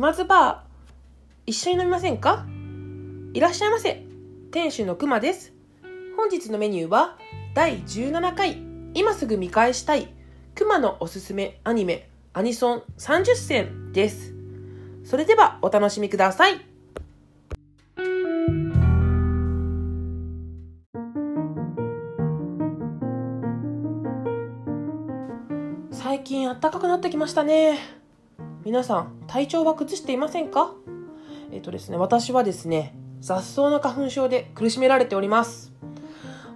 熊津バー、一緒に飲みませんか？いらっしゃいませ。店主の熊です。本日のメニューは、第17回、今すぐ見返したい、熊のおすすめアニメ、アニソン30選です。それではお楽しみください。最近暖かくなってきましたね。皆さん、体調は崩していませんか？えっ、とですね、私はですね、雑草の花粉症で苦しめられております。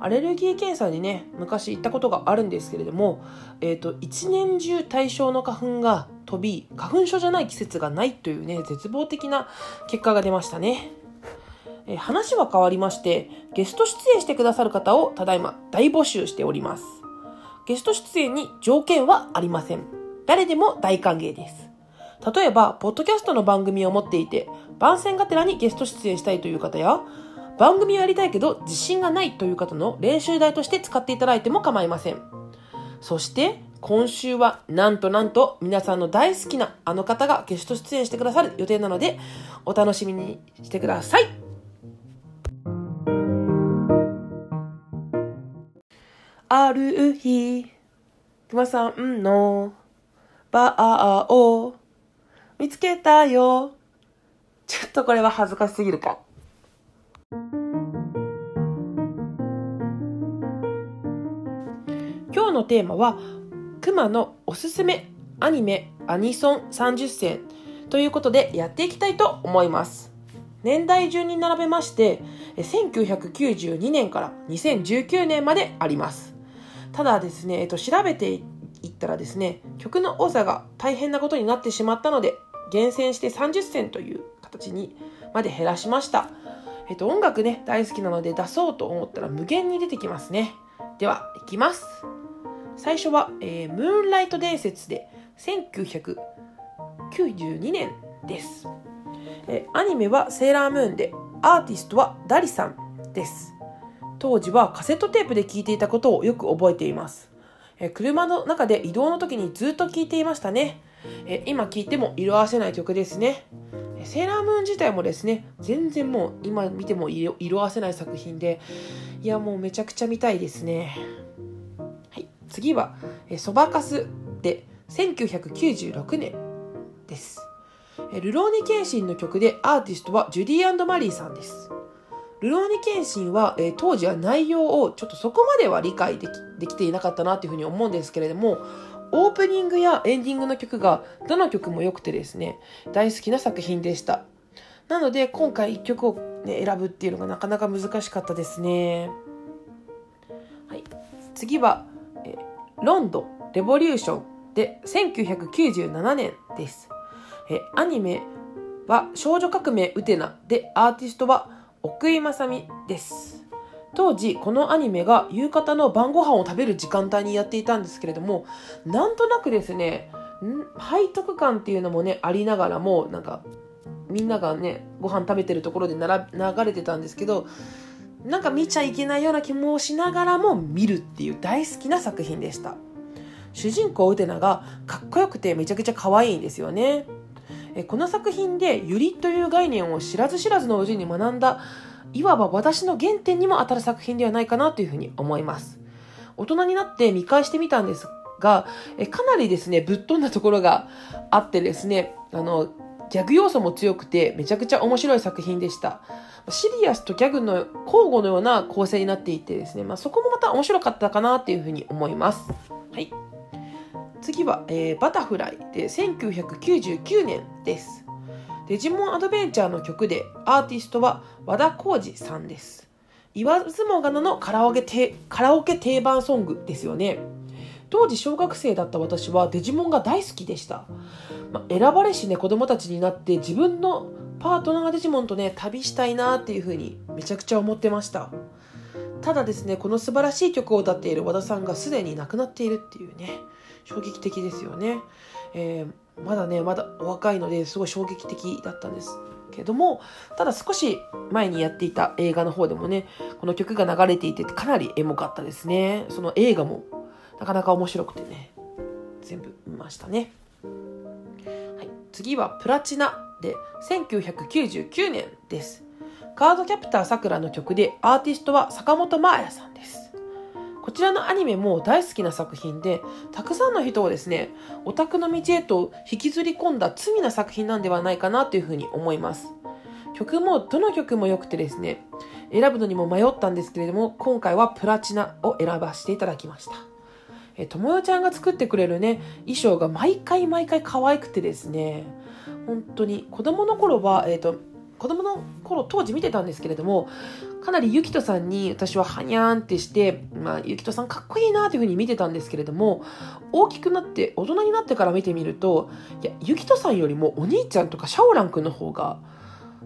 アレルギー検査にね、昔行ったことがあるんですけれども、えっ、と、一年中対象の花粉が飛び、花粉症じゃない季節がないというね、絶望的な結果が出ましたね。え話は変わりまして、ゲスト出演してくださる方をただいま大募集しております。ゲスト出演に条件はありません。誰でも大歓迎です。例えば、ポッドキャストの番組を持っていて、番宣がてらにゲスト出演したいという方や、番組をやりたいけど自信がないという方の練習台として使っていただいても構いません。そして、今週はなんとなんと皆さんの大好きなあの方がゲスト出演してくださる予定なので、お楽しみにしてください。ある日、くまさんのバーを見つけたよ。ちょっとこれは恥ずかしすぎるか。今日のテーマは、クマのおすすめアニメ、アニソン30選ということでやっていきたいと思います。年代順に並べまして、1992年から2019年まであります。ただですね、えっと、調べていったらですね、曲の多さが大変なことになってしまったので、厳選して30選という形にまで減らしました。えっと、音楽ね、大好きなので出そうと思ったら無限に出てきますね。では、いきます。最初は、えー、ムーンライト伝説で1992年です。え、アニメはセーラームーンで、アーティストはダリさんです。当時はカセットテープで聴いていたことをよく覚えています。え、車の中で移動の時にずっと聴いていましたね。え今聴いても色あせない曲ですね。セーラームーン自体もですね、全然もう今見ても色あせない作品で、いやもうめちゃくちゃ見たいですね。はい、次は、そばかすで1996年です。ルローニケンシンの曲でアーティストはジュディマリーさんです。ルローニケンシンは、えー、当時は内容をちょっとそこまでは理解できできていなかったなというふうに思うんですけれども、オープニングやエンディングの曲がどの曲も良くてですね、大好きな作品でした。なので今回1曲を、ね、選ぶっていうのがなかなか難しかったですね。はい、次は、えロンドレボリューションで1997年です。えアニメは少女革命ウテナでアーティストは奥井正美です。当時このアニメが夕方の晩ご飯を食べる時間帯にやっていたんですけれどもなんとなくですね背徳感っていうのもねありながらもなんかみんながねご飯食べてるところで流れてたんですけどなんか見ちゃいけないような気もしながらも見るっていう大好きな作品でした。主人公ウテナがかっこよくてめちゃくちゃ可愛いんですよね。この作品でユリという概念を知らず知らずのうちに学んだいわば私の原点にも当たる作品ではないかなというふうに思います。大人になって見返してみたんですが、えかなりですね、ぶっ飛んだところがあってですね、あの、ギャグ要素も強くてめちゃくちゃ面白い作品でした。シリアスとギャグの交互のような構成になっていてですね、まあ、そこもまた面白かったかなっていうふうに思います。はい。次は、えー、バタフライで1999年です。デジモンアドベンチャーの曲でアーティストは和田浩二さんです。言わずもがなのカラオケてカラオケ定番ソングですよね。当時小学生だった私はデジモンが大好きでした。まあ、選ばれしね子供たちになって自分のパートナーデジモンとね旅したいなっていうふうにめちゃくちゃ思ってました。ただですね、この素晴らしい曲を歌っている和田さんがすでに亡くなっているっていうね、衝撃的ですよね。えーまだね、まだお若いのですごい衝撃的だったんですけども、ただ少し前にやっていた映画の方でもね、この曲が流れていてかなりエモかったですね。その映画もなかなか面白くてね、全部見ましたね。はい、次はプラチナで1999年です。カードキャプターさくらの曲でアーティストは坂本真綾さんです。こちらのアニメも大好きな作品で、たくさんの人をですね、オタクの道へと引きずり込んだ罪な作品なんではないかなというふうに思います。曲も、どの曲も良くてですね、選ぶのにも迷ったんですけれども、今回はプラチナを選ばせていただきました。えともよちゃんが作ってくれるね、衣装が毎回毎回可愛くてですね、本当に子供の頃は、えっ、ー、と、子供の頃当時見てたんですけれども、かなりゆきとさんに私ははにゃーんってして、まあ、ゆきとさんかっこいいなというふうに見てたんですけれども、大きくなって、大人になってから見てみると、いや、ゆきとさんよりもお兄ちゃんとかシャオランくんの方が、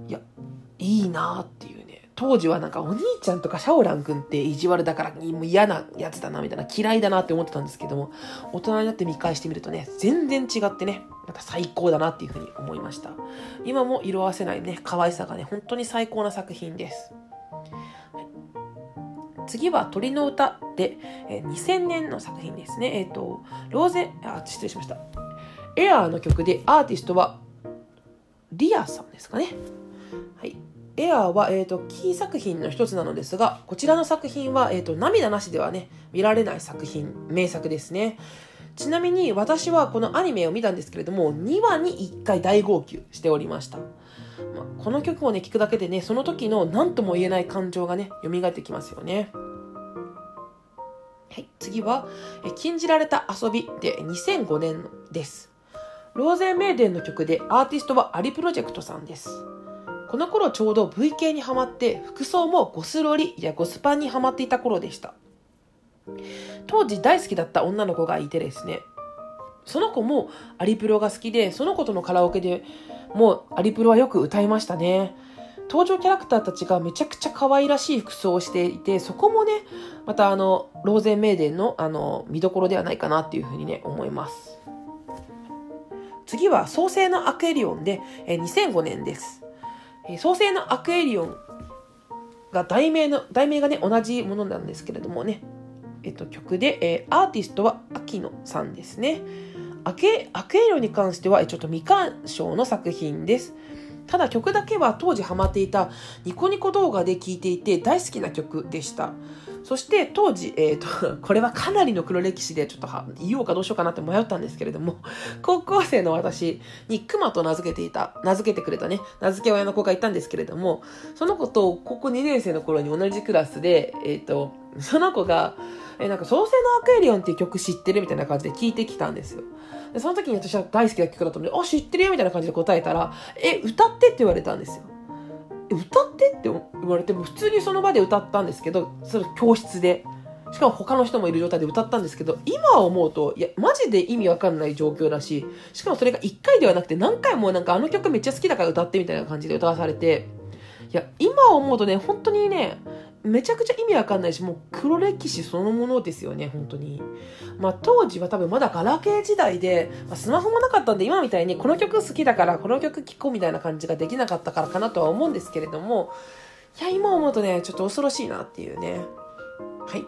いや、いいなっていう。当時はなんかお兄ちゃんとかシャオラン君って意地悪だからもう嫌なやつだなみたいな嫌いだなって思ってたんですけども大人になって見返してみるとね全然違ってねまた最高だなっていうふうに思いました。今も色あせないね可愛さがね本当に最高な作品です、次は鳥の歌で、え2000年の作品ですね。えっ、ー、とローゼあ失礼しました。エアーの曲でアーティストはリアさんですかね。はい。エアーは、えーと、キー作品の一つなのですが、こちらの作品は、えーと、涙なしではね、見られない作品、名作ですね。ちなみに私はこのアニメを見たんですけれども、2話に1回大号泣しておりました。まあ、この曲をね、聴くだけでね、その時の何とも言えない感情がね、蘇ってきますよね。はい、次は、え禁じられた遊びで2005年です。ローゼンメーデンの曲でアーティストはアリプロジェクトさんです。この頃ちょうど V 系にハマって服装もゴスロリやゴスパンにハマっていた頃でした。当時大好きだった女の子がいてですねその子もアリプロが好きでその子とのカラオケでもうアリプロはよく歌いましたね。登場キャラクターたちがめちゃくちゃ可愛らしい服装をしていてそこもねまたあのローゼンメーデンのあの見どころではないかなっていうふうにね思います。次は創世のアクエリオンで2005年です。創世のアクエリオンが題名の、題名がね、同じものなんですけれどもね、えっと、曲で、えー、アーティストは秋野さんですね。アケアクエリオンに関しては、ちょっと未鑑賞の作品です。ただ曲だけは当時ハマっていたニコニコ動画で聴いていて大好きな曲でした。そして当時、えっ、ー、と、これはかなりの黒歴史でちょっと言おうかどうしようかなって迷ったんですけれども、高校生の私にクマと名付けていた、名付けてくれたね、名付け親の子がいたんですけれども、その子と高校2年生の頃に同じクラスで、えっ、ー、と、その子が、えなんか、創世のアクエリオンっていう曲知ってるみたいな感じで聞いてきたんですよ。で、その時に私は大好きな曲だったので、あ、知ってるよみたいな感じで答えたら、え、歌ってって言われたんですよ。歌ってって言われても普通にその場で歌ったんですけどそれ教室で。しかも他の人もいる状態で歌ったんですけど今思うといやマジで意味わかんない状況だししかもそれが1回ではなくて何回もなんかあの曲めっちゃ好きだから歌ってみたいな感じで歌わされて。いや今思うとね本当にねめちゃくちゃ意味わかんないし、もう黒歴史そのものですよね、本当に。まあ当時は多分まだガラケー時代で、まあ、スマホもなかったんで今みたいにこの曲好きだからこの曲聴こうみたいな感じができなかったからかなとは思うんですけれども、いや、今思うとね、ちょっと恐ろしいなっていうね。はい。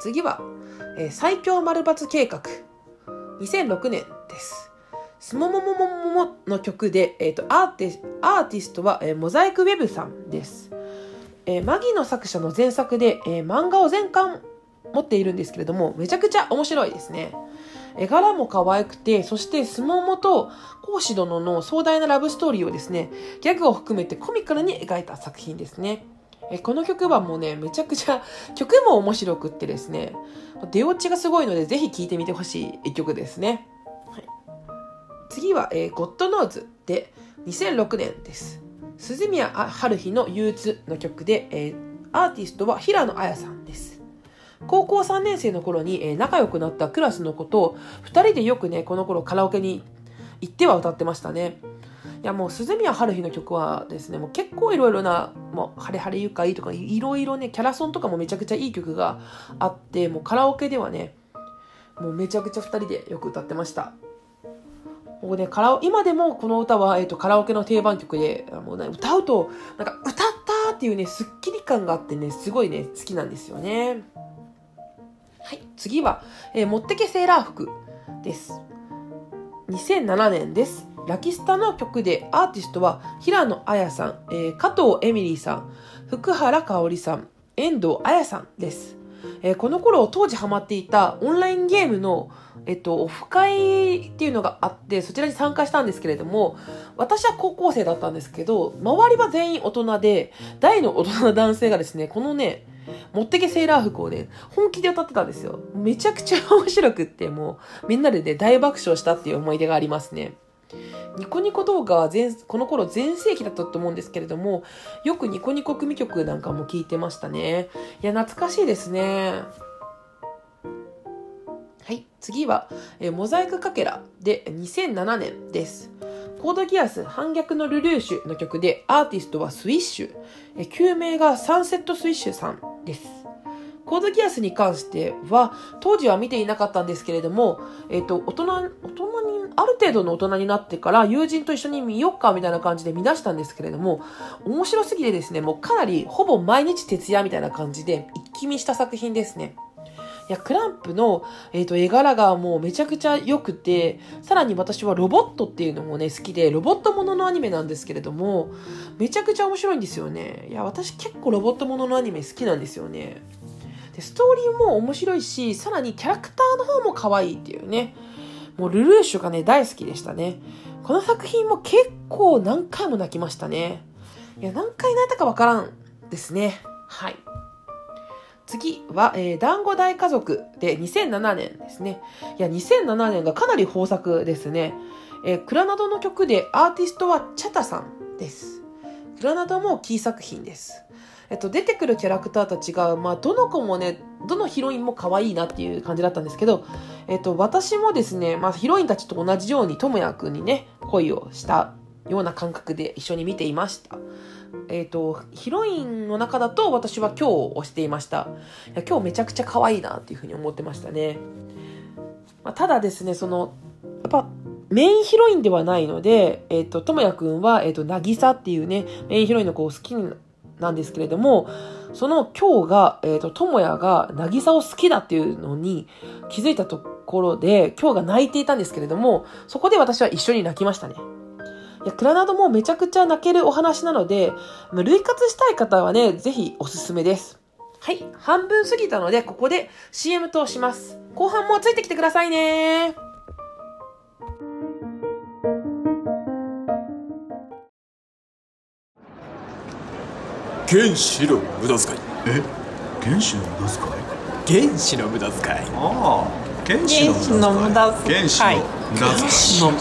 次は、えー、最強丸抜計画。2006年です。すももももももの曲で、えっ、ー、と、アーティアーティストは、えー、モザイクウェブさんです。えー、マギの作者の前作で、えー、漫画を全巻持っているんですけれども、めちゃくちゃ面白いですね。絵柄も可愛くて、そして相撲もと講師殿の壮大なラブストーリーをですね、ギャグを含めてコミカルに描いた作品ですね。えこの曲はもうね、めちゃくちゃ、曲も面白くってですね、出落ちがすごいので、ぜひ聴いてみてほしい一曲ですね。はい、次は、えー、ゴッドノーズで2006年です。鈴宮春日の憂鬱の曲で、えー、アーティストは平野綾さんです。高校3年生の頃に、えー、仲良くなったクラスの子と2人でよくね、この頃カラオケに行っては歌ってましたね。いやもう鈴宮春日の曲はですね、もう結構いろいろな、もう、ハレハレ愉快とかいろいろね、キャラソンとかもめちゃくちゃいい曲があって、もうカラオケではね、もうめちゃくちゃ2人でよく歌ってました。ここね、カラオ、今でもこの歌は、えっ、ー、と、カラオケの定番曲で、もうね、歌うと、なんか、歌ったっていうね、スッキリ感があってね、すごいね、好きなんですよね。はい、次は、えー、持ってけセーラー服です。2007年です。ラキスタの曲でアーティストは平野綾さん、えー、加藤エミリーさん、福原香織さん、遠藤綾さんです。えー、この頃当時ハマっていたオンラインゲームのえっと、オフ会っていうのがあって、そちらに参加したんですけれども、私は高校生だったんですけど、周りは全員大人で、大の大人の男性がですね、このね、持ってけセーラー服をね、本気で歌ってたんですよ。めちゃくちゃ面白くって、もう、みんなでね、大爆笑したっていう思い出がありますね。ニコニコ動画は全、この頃全盛期だったと思うんですけれども、よくニコニコ組曲なんかも聞いてましたね。いや、懐かしいですね。はい、次は、えモザイクかけらで2007年です。コードギアス反逆のルルーシュの曲でアーティストはスイッシュ、え旧名がサンセットスイッシュさんです。コードギアスに関しては、当時は見ていなかったんですけれども、えっ、ー、と、大人、大人に、ある程度の大人になってから友人と一緒に見よっかみたいな感じで見出したんですけれども、面白すぎてですね、もうかなりほぼ毎日徹夜みたいな感じで一気見した作品ですね。いや、クランプの、えっ、ー、と、絵柄がもうめちゃくちゃ良くて、さらに私はロボットっていうのもね、好きで、ロボットもののアニメなんですけれども、めちゃくちゃ面白いんですよね。いや、私結構ロボットもののアニメ好きなんですよね。で、ストーリーも面白いし、さらにキャラクターの方も可愛いっていうね。もうルルーシュがね、大好きでしたね。この作品も結構何回も泣きましたね。いや、何回泣いたかわからんですね。はい。次は、えー、団子大家族で2007年ですね。いや、2007年がかなり豊作ですね。えー、クラナドの曲でアーティストはチャタさんです。クラナドもキー作品です。えっと、出てくるキャラクターたちが、まあ、どの子もね、どのヒロインも可愛いなっていう感じだったんですけど、えっと、私もですね、まあ、ヒロインたちと同じように、ともやくんにね、恋をしたような感覚で一緒に見ていました。えっ、と、ヒロインの中だと私は今日をしていました。いや今日めちゃくちゃ可愛いなっていうふうに思ってましたね。まあ、ただですね、その、やっぱ、メインヒロインではないので、えっ、ー、と、ともやくんは、えっ、ー、と、なぎさっていうね、メインヒロインの子を好きになんですけれども、その今日が、えっ、と、ともやがなぎさを好きだっていうのに気づいたところで、今日が泣いていたんですけれども、そこで私は一緒に泣きましたね。いや、クラナドもめちゃくちゃ泣けるお話なので、類活したい方はね、ぜひおすすめです。はい、半分過ぎたので、ここで CM とします。後半もついてきてくださいね。原子の無駄遣い。え？原子の無駄遣い？原子の無駄遣い。ああ原子の無駄遣い。原子の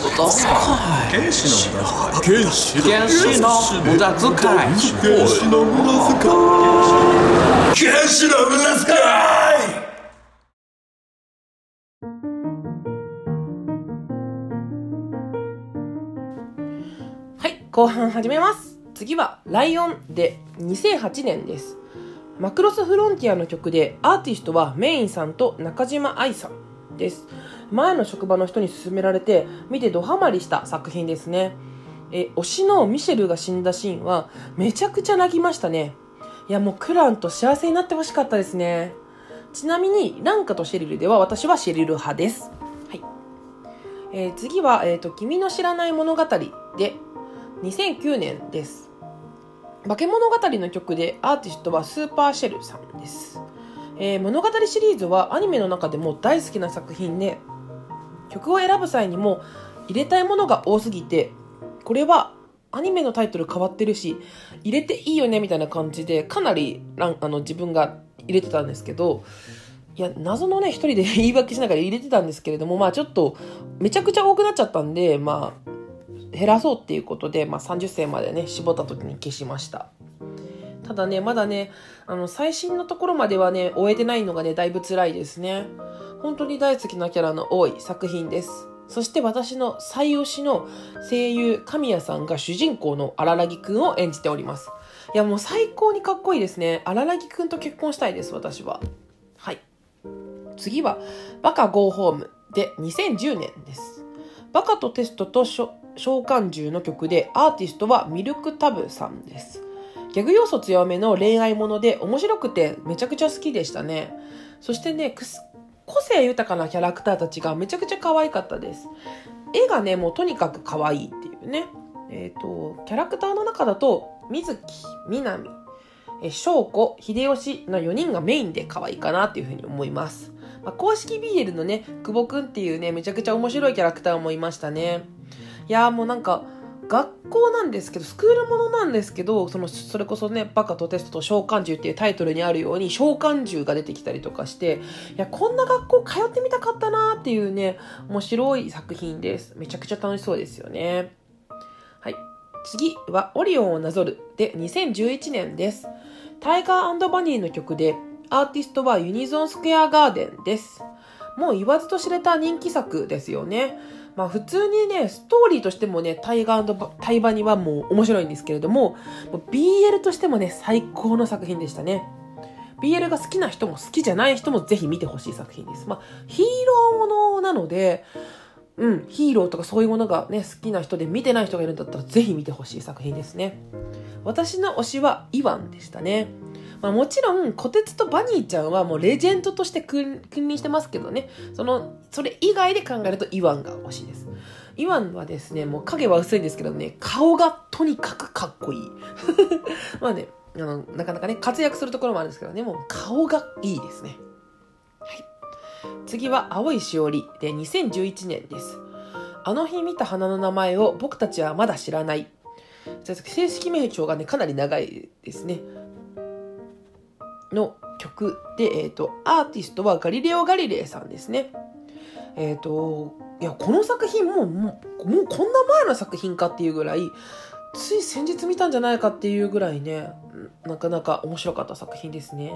原子の無駄遣い。原子の無駄遣い。原子の無駄遣い。原子の無駄遣い。原子の無駄遣い。はい後半始めます次はライオンで2008年ですマクロスフロンティアの曲でアーティストはメインさんと中島愛さんです。前の職場の人に勧められて、見てドハマりした作品ですね。え、推しのミシェルが死んだシーンは、めちゃくちゃ泣きましたね。いや、もうクランと幸せになってほしかったですね。ちなみに、ランカとシェリルでは私はシェリル派です。はい。えー、次は、えっ、ー、と、君の知らない物語で、2009年です。化け物語の曲でアーティストはスーパーシェルさんです。えー、物語シリーズはアニメの中でも大好きな作品で曲を選ぶ際にも入れたいものが多すぎてこれはアニメのタイトル変わってるし入れていいよねみたいな感じでかなりあの自分が入れてたんですけどいや謎のね一人で 言い訳しながら入れてたんですけれどもまあちょっとめちゃくちゃ多くなっちゃったんでまあ減らそうっていうことで、まあ、30銭までね絞った時に消しましたただねまだねあの、最新のところまではね、終えてないのがね、だいぶ辛いですね。本当に大好きなキャラの多い作品です。そして私の最推しの声優、神谷さんが主人公の荒木くんを演じております。いや、もう最高にかっこいいですね。荒木くんと結婚したいです、私は。はい。次は、バカゴーホームで2010年です。バカとテストと召喚獣の曲でアーティストはミルクタブさんです。ギャグ要素強めの恋愛もので面白くてめちゃくちゃ好きでしたね。そしてね、個性豊かなキャラクターたちがめちゃくちゃ可愛かったです。絵がね、もうとにかく可愛いっていうね。えっ、と、キャラクターの中だと、水木、南、え翔子、秀吉の4人がメインで可愛いかなっていうふうに思います。まあ、公式 BL のね、久保くんっていうね、めちゃくちゃ面白いキャラクターもいましたね。いやもうなんか、学校なんですけど、スクールものなんですけど、その、それこそね、バカとテストと召喚獣っていうタイトルにあるように、召喚獣が出てきたりとかして、いや、こんな学校通ってみたかったなーっていうね、面白い作品です。めちゃくちゃ楽しそうですよね。はい。次は、オリオンをなぞるで2011年です。タイガーバニーの曲で、アーティストはユニゾンスクエアガーデンです。もう言わずと知れた人気作ですよね。まあ普通にね、ストーリーとしてもね、タイガータイバニはもう面白いんですけれども、BL としてもね、最高の作品でしたね。BL が好きな人も好きじゃない人もぜひ見てほしい作品です。まあ、ヒーローものなので、うん、ヒーローとかそういうものがね、好きな人で見てない人がいるんだったらぜひ見てほしい作品ですね。私の推しはイワンでしたね。まあ、もちろん、コテツとバニーちゃんはもうレジェンドとして君臨してますけどね、その、それ以外で考えるとイワンが欲しいです。イワンはですね、もう影は薄いんですけどね、顔がとにかくかっこいい。まあね、あの、なかなかね、活躍するところもあるんですけどね、もう顔がいいですね。はい。次は、青いしおりで2011年です。あの日見た花の名前を僕たちはまだ知らない。正式名称がね、かなり長いですね。の曲で、えっ、ー、と、アーティストはガリレオ・ガリレイさんですね。えっ、ー、と、いや、この作品もう、もう、もうこんな前の作品かっていうぐらい、つい先日見たんじゃないかっていうぐらいね、なかなか面白かった作品ですね。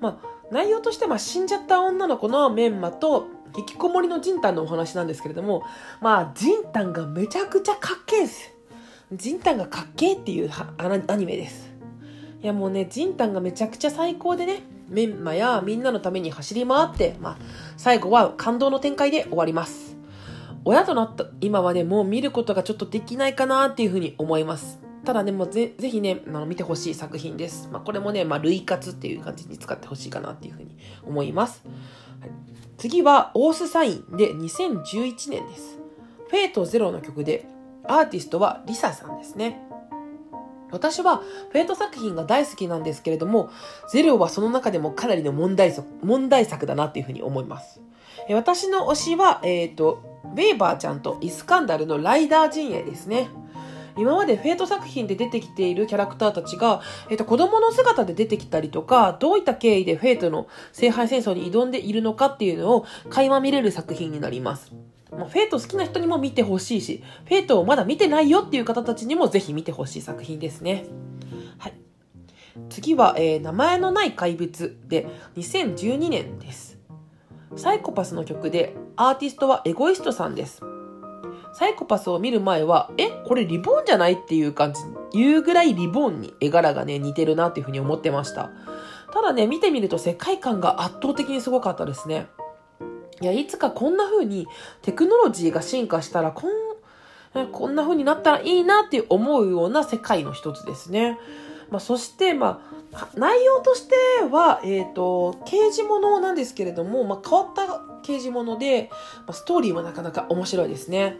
まあ、内容としては死んじゃった女の子のメンマと引きこもりのジンタンのお話なんですけれども、まあ、ジンタンがめちゃくちゃかっけえです。ジンタンがかっけえっていうアニメです。いやもうね、ジンタンがめちゃくちゃ最高でね、メンマやみんなのために走り回って、まあ、最後は感動の展開で終わります。親となった今はね、もう見ることがちょっとできないかなっていうふうに思います。ただね、もうぜぜひね、あの見てほしい作品です。まあ、これもね、まあ、類活っていう感じに使ってほしいかなっていうふうに思います。はい、次は、 oath sign で2011年です。 Fate/Zero の曲で、アーティストは LiSAさんですね。私は Fate 作品が大好きなんですけれども、 Zero はその中でもかなりの問題作問題作だなっていうふうに思います。私の推しは、えっ、ー、と、ウェイバーちゃんとイスカンダルのライダー陣営ですね。今まで Fate 作品で出てきているキャラクターたちが、えっ、ー、と、子供の姿で出てきたりとか、どういった経緯で Fate の聖杯戦争に挑んでいるのかっていうのを垣間見れる作品になります。まあ、 Fate 好きな人にも見てほしいし、 Fate をまだ見てないよっていう方たちにもぜひ見てほしい作品ですね。はい。次は、えー、名前のない怪物で2012年です。 PSYCHO-PASS の曲でアーティストは EGOISTさんです。 PSYCHO-PASS を見る前は、え、これリボーンじゃないっていう感じ、言うぐらいリボンに絵柄がね、似てるなっていうふうに思ってました。ただね、見てみると世界観が圧倒的にすごかったですね。いや、いつかこんな風にテクノロジーが進化したら、こん、こんな風になったらいいなって思うような世界の一つですね。まあ、そして、まあ、内容としては、えっ、ー、と、刑事物なんですけれども、まあ、変わった刑事物で、まあ、ストーリーはなかなか面白いですね。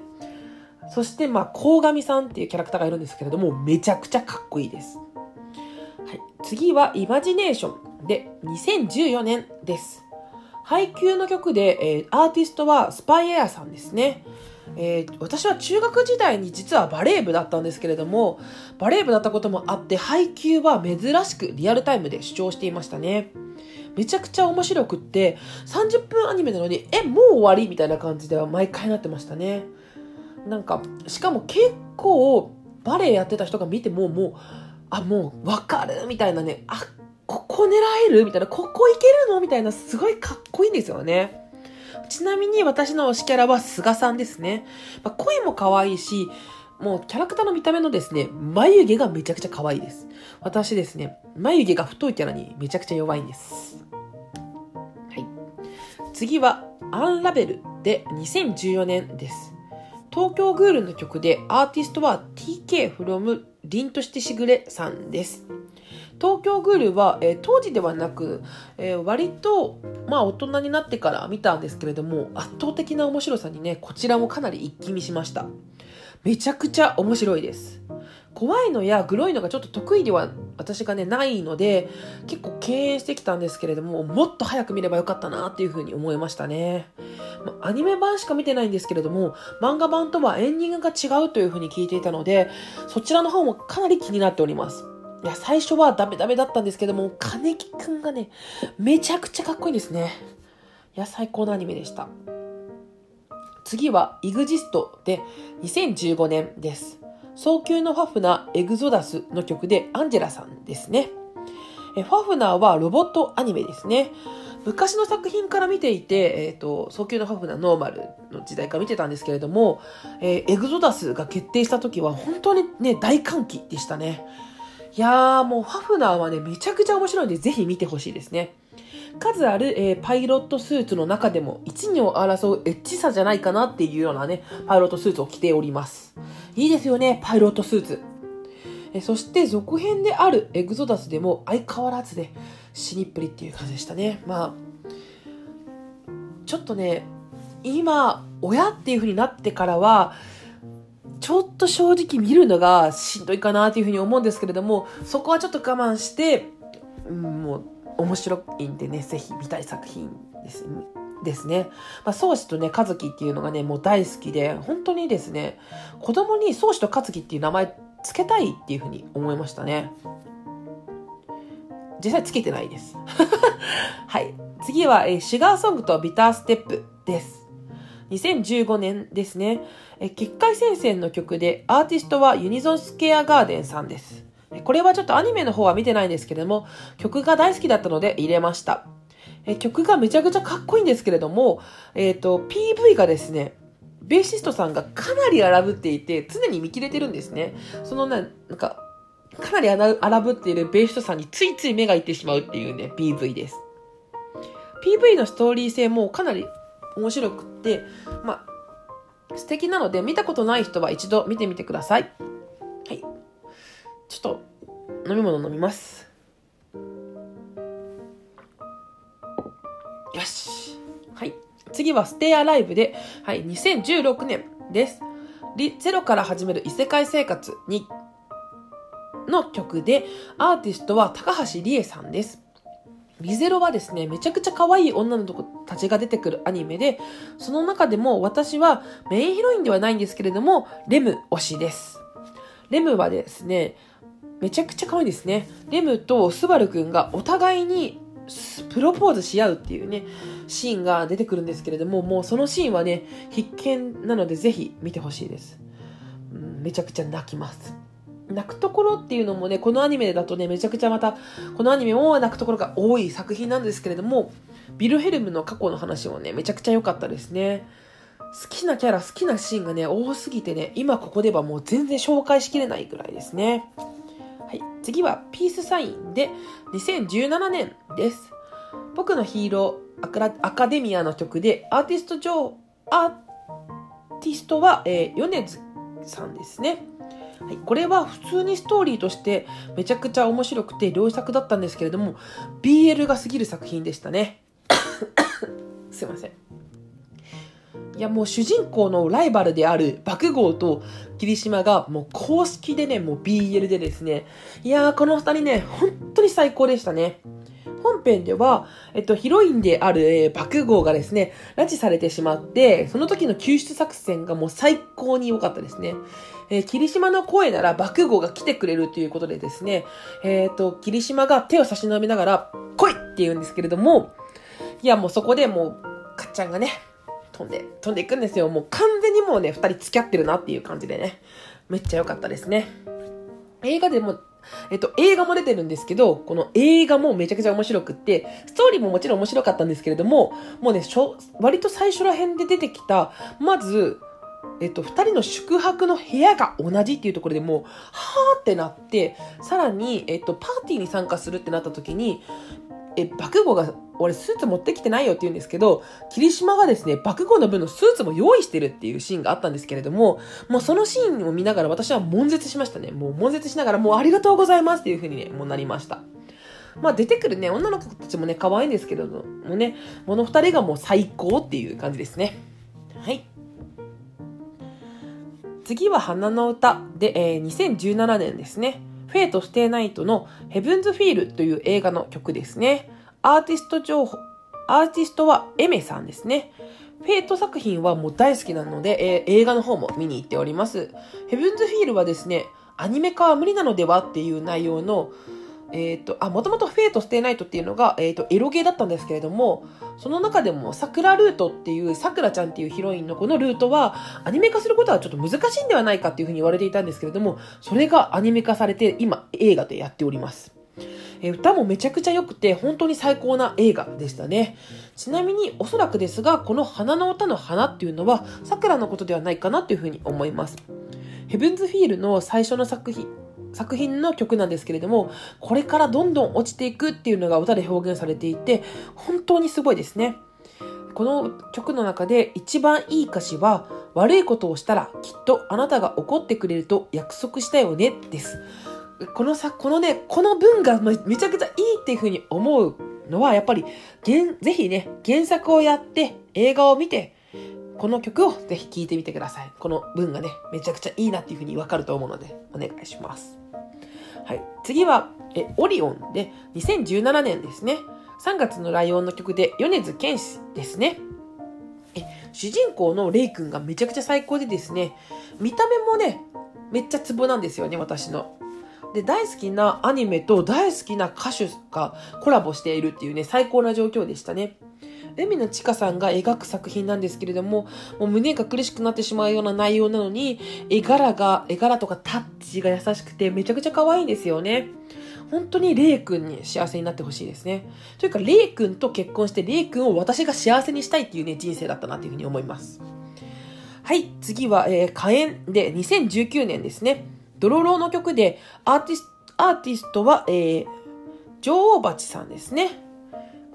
そして、まあ、鴻上さんっていうキャラクターがいるんですけれども、めちゃくちゃかっこいいです。はい、次は、イマジネーションで、2014年です。配給の曲で、えー、アーティストはスパイエアさんですね。えー、私は中学時代に実はバレー部だったんですけれども、バレー部だったこともあって、配給は珍しくリアルタイムで視聴していましたね。めちゃくちゃ面白くって、30分アニメなのに、え、もう終わりみたいな感じでは毎回なってましたね。なんか、しかも結構、バレエやってた人が見ても、もう、あ、もう、わかるみたいなね、あ、ここ狙える？みたいな、ここいけるの？みたいな、すごいかっこいいんですよね。ちなみに私の推しキャラは菅さんですね。まあ、声も可愛いし、もうキャラクターの見た目のですね、眉毛がめちゃくちゃ可愛いです。私ですね、眉毛が太いキャラにめちゃくちゃ弱いんです。はい。次は、アンラベルで2014年です。東京グールの曲でアーティストは TK from 凛としてしぐれさんです。東京グールは、えー、当時ではなく、えー、割と、まあ大人になってから見たんですけれども、圧倒的な面白さにね、こちらもかなり一気見しました。めちゃくちゃ面白いです。怖いのやグロいのがちょっと得意では私がねないので結構敬遠してきたんですけれどももっと早く見ればよかったなっていうふうに思いましたね、まアニメ版しか見てないんですけれども漫画版とはエンディングが違うというふうに聞いていたのでそちらの方もかなり気になっておりますいや最初はダメダメだったんですけども金木くんがねめちゃくちゃかっこいいですねいや最高のアニメでした次は EXIST で2015年です早急のファフナーエグゾダスの曲でアンジェラさんですね。えファフナーはロボットアニメですね。昔の作品から見ていて、えっ、ー、と、早急のファフナーノーマルの時代から見てたんですけれども、えー、エグゾダスが決定した時は本当にね、大歓喜でしたね。いやーもうファフナーはね、めちゃくちゃ面白いんでぜひ見てほしいですね。数ある、えー、パイロットスーツの中でも一二を争うエッチさじゃないかなっていうようなね、パイロットスーツを着ております。いいですよね、パイロットスーツ。えそして続編であるエグゾダスでも相変わらずで死にっぷりっていう感じでしたね。まあ、ちょっとね、今、親っていう風になってからは、ちょっと正直見るのがしんどいかなっていう風に思うんですけれども、そこはちょっと我慢して、うん、もう面白いんでね、ぜひ見たい作品です。ですね。まあ、宗師とね、和樹っていうのがね、もう大好きで、本当にですね、子供に宗師と和樹っていう名前つけたいっていうふうに思いましたね。実際つけてないです。はい。次は、えー、シュガーソングとビターステップです。2015年ですね。え、結界戦線の曲で、アーティストはユニゾンスケアガーデンさんです。これはちょっとアニメの方は見てないんですけれども、曲が大好きだったので入れました。え曲がめちゃくちゃかっこいいんですけれども、えっ、ー、と、PV がですね、ベーシストさんがかなり荒ぶっていて、常に見切れてるんですね。そのね、なんか、かなり荒ぶっているベーシストさんについつい目がいってしまうっていうね、PV です。PV のストーリー性もかなり面白くって、まあ、素敵なので見たことない人は一度見てみてください。はい。ちょっと飲み物飲みます。よし。はい。次はステイアライブで、はい、2016年です。ゼロから始める異世界生活に、の曲で、アーティストは高橋理恵さんです。リゼロはですね、めちゃくちゃ可愛い女の子たちが出てくるアニメで、その中でも私はメインヒロインではないんですけれども、レム推しです。レムはですね、めちゃくちゃ可愛いですね。レムとスバルくんがお互いにプロポーズし合うっていうね、シーンが出てくるんですけれども、もうそのシーンはね、必見なのでぜひ見てほしいです。めちゃくちゃ泣きます。泣くところっていうのもね、このアニメだとね、めちゃくちゃまた、このアニメも泣くところが多い作品なんですけれども、ビルヘルムの過去の話もね、めちゃくちゃ良かったですね。好きなキャラ、好きなシーンがね、多すぎてね、今ここではもう全然紹介しきれないぐらいですね。はい、次はピースサインで2017年です。僕のヒーローアカデミアの曲でアーティスト上、アーティストは、えー、米津さんですね。はい、これは普通にストーリーとしてめちゃくちゃ面白くて良作だったんですけれども BL が過ぎる作品でしたね。すいません。いやもう主人公のライバルである爆豪と霧島がもう公式でね、もう BL でですね、いやーこの二人ね、本当に最高でしたね。本編では、えっと、ヒロインである、えー、爆豪がですね、拉致されてしまって、その時の救出作戦がもう最高に良かったですね。えー、霧島の声なら爆豪が来てくれるということでですね、えっ、ー、と、霧島が手を差し伸べながら、来いって言うんですけれども、いやもうそこでもう、かっちゃんがね、飛んで、飛んでいくんですよ。もう完全にもうね、二人付き合ってるなっていう感じでね。めっちゃ良かったですね。映画でも、えっと、映画も出てるんですけど、この映画もめちゃくちゃ面白くって、ストーリーももちろん面白かったんですけれども、もうね、割と最初ら辺で出てきた、まず、えっと、二人の宿泊の部屋が同じっていうところでもう、はーってなって、さらに、えっと、パーティーに参加するってなった時に、え、爆豪が俺スーツ持ってきてないよって言うんですけど、霧島がですね、爆豪の分のスーツも用意してるっていうシーンがあったんですけれども、もうそのシーンを見ながら私は悶絶しましたね。もう悶絶しながら、もうありがとうございますっていう風にね、もうなりました。まあ出てくるね、女の子たちもね、可愛いんですけどもね、この二人がもう最高っていう感じですね。はい。次は花の歌で、えー、2017年ですね。 Fate/stay night の Heaven's Feel という映画の曲ですね。アーティスト情報、アーティストは Aimerさんですね。 Fate 作品はもう大好きなので、えー、映画の方も見に行っております。 Heaven's Feel はですね、アニメ化は無理なのではっていう内容の、えっ、ー、と、あ、もともと Fate/stay night っていうのが、えっ、ー、と、エロゲーだったんですけれども、その中でも、桜ルートっていう、桜ちゃんっていうヒロインのこのルートは、アニメ化することはちょっと難しいんではないかっていうふうに言われていたんですけれども、それがアニメ化されて、今、映画でやっております。え歌もめちゃくちゃ良くて、本当に最高な映画でしたね。ちなみに、おそらくですが、この花の歌の花っていうのは、桜のことではないかなというふうに思います。ヘブンズフィールの最初の作品、作品の曲なんですけれども、これからどんどん落ちていくっていうのが歌で表現されていて、本当にすごいですね。この曲の中で一番いい歌詞は、悪いことをしたらきっとあなたが怒ってくれると約束したよねです。このさ、このね、この文がめちゃくちゃいいっていうふうに思うのは、やっぱり、ぜひね、原作をやって、映画を見て、この曲をぜひ聴いてみてください。この文がね、めちゃくちゃいいなっていうふうにわかると思うので、お願いします。はい。次は、え、オリオンで、2017年ですね。3月のライオンの曲で、米津玄師ですね。え、主人公のレイ君がめちゃくちゃ最高でですね、見た目もね、めっちゃツボなんですよね、私の。で、大好きなアニメと大好きな歌手がコラボしているっていうね、最高な状況でしたね。海野千佳さんが描く作品なんですけれども、もう胸が苦しくなってしまうような内容なのに、絵柄が、絵柄とかタッチが優しくてめちゃくちゃ可愛いんですよね。本当にレイ君に幸せになってほしいですね。というか、レイ君と結婚して、レイ君を私が幸せにしたいっていうね、人生だったなっていうふうに思います。はい、次は、えー、火炎で2019年ですね。ドロローの曲で、アーティスト、アーティストは、えー、女王蜂さんですね。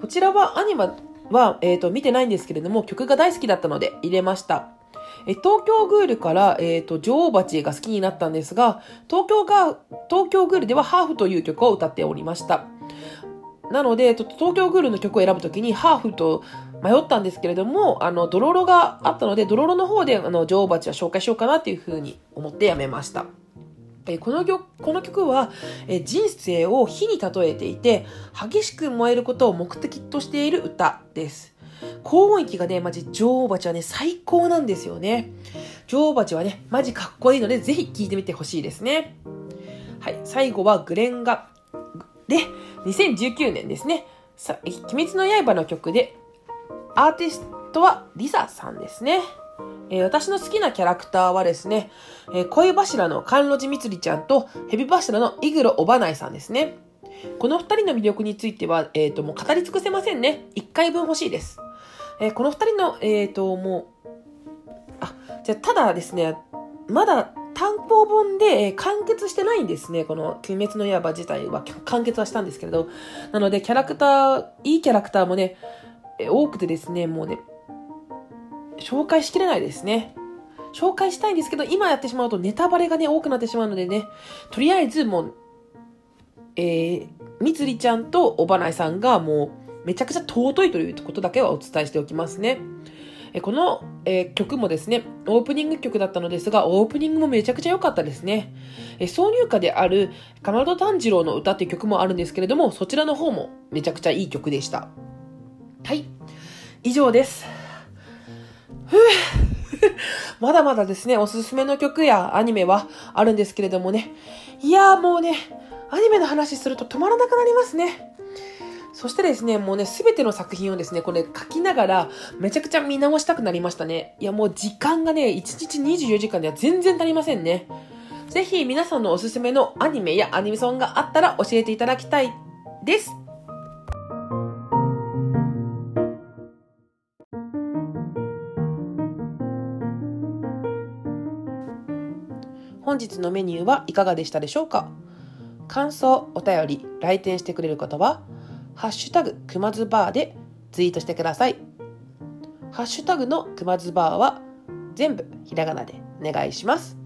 こちらはアニマは、えっ、ー、と、見てないんですけれども、曲が大好きだったので入れました。え東京グールから、えっ、ー、と、女王蜂が好きになったんですが、東京が、東京グールではハーフという曲を歌っておりました。なので、東京グールの曲を選ぶときにハーフと迷ったんですけれども、あの、ドロロがあったので、ドロロの方で、あの、女王蜂は紹介しようかなっていうふうに思ってやめました。この曲この曲は、人生を火に例えていて、激しく燃えることを目的としている歌です。高音域がね、マジ女王蜂はね、最高なんですよね。女王蜂はね、マジかっこいいので、ぜひ聴いてみてほしいですね。はい、最後はグレンガ。で、2019年ですね。鬼滅の刃の曲で、アーティストはリサさんですね。えー、私の好きなキャラクターはですね、えー、恋柱の甘露寺みつりちゃんと蛇柱のイグロおばないさんですね。この二人の魅力については、えっ、ー、と、もう語り尽くせませんね。一回分欲しいです。えこの二人の、えっ、と、もう、あ、じゃただですね、まだ単行本で完結してないんですね。この鬼滅の刃自体は完結はしたんですけれど。なので、キャラクター、いいキャラクターもね、え多くてですね、もうね、紹介しきれないですね。紹介したいんですけど、今やってしまうとネタバレがね、多くなってしまうのでね、とりあえずもう、えー、みつりちゃんとおばないさんがもう、めちゃくちゃ尊いということだけはお伝えしておきますね。えこの、えー、曲もですね、オープニング曲だったのですが、オープニングもめちゃくちゃ良かったですね。え挿入歌である、かまど炭治郎の歌っていう曲もあるんですけれども、そちらの方もめちゃくちゃいい曲でした。はい。以上です。まだまだですね、おすすめの曲やアニメはあるんですけれどもね。いやーもうね、アニメの話すると止まらなくなりますね。そしてですね、もうね、すべての作品をですね、これ書きながら、めちゃくちゃ見直したくなりましたね。いや、もう時間がね、1日24時間では全然足りませんね。ぜひ皆さんのおすすめのアニメやアニメソンがあったら教えていただきたいです。本日のメニューはいかがでしたでしょうか？感想、お便り、来店してくれる方は、ハッシュタグくまずバーでツイートしてください。ハッシュタグのくまずバーは全部ひらがなでお願いします。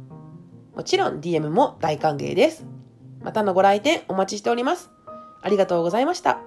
もちろん DM も大歓迎です。またのご来店お待ちしております。ありがとうございました。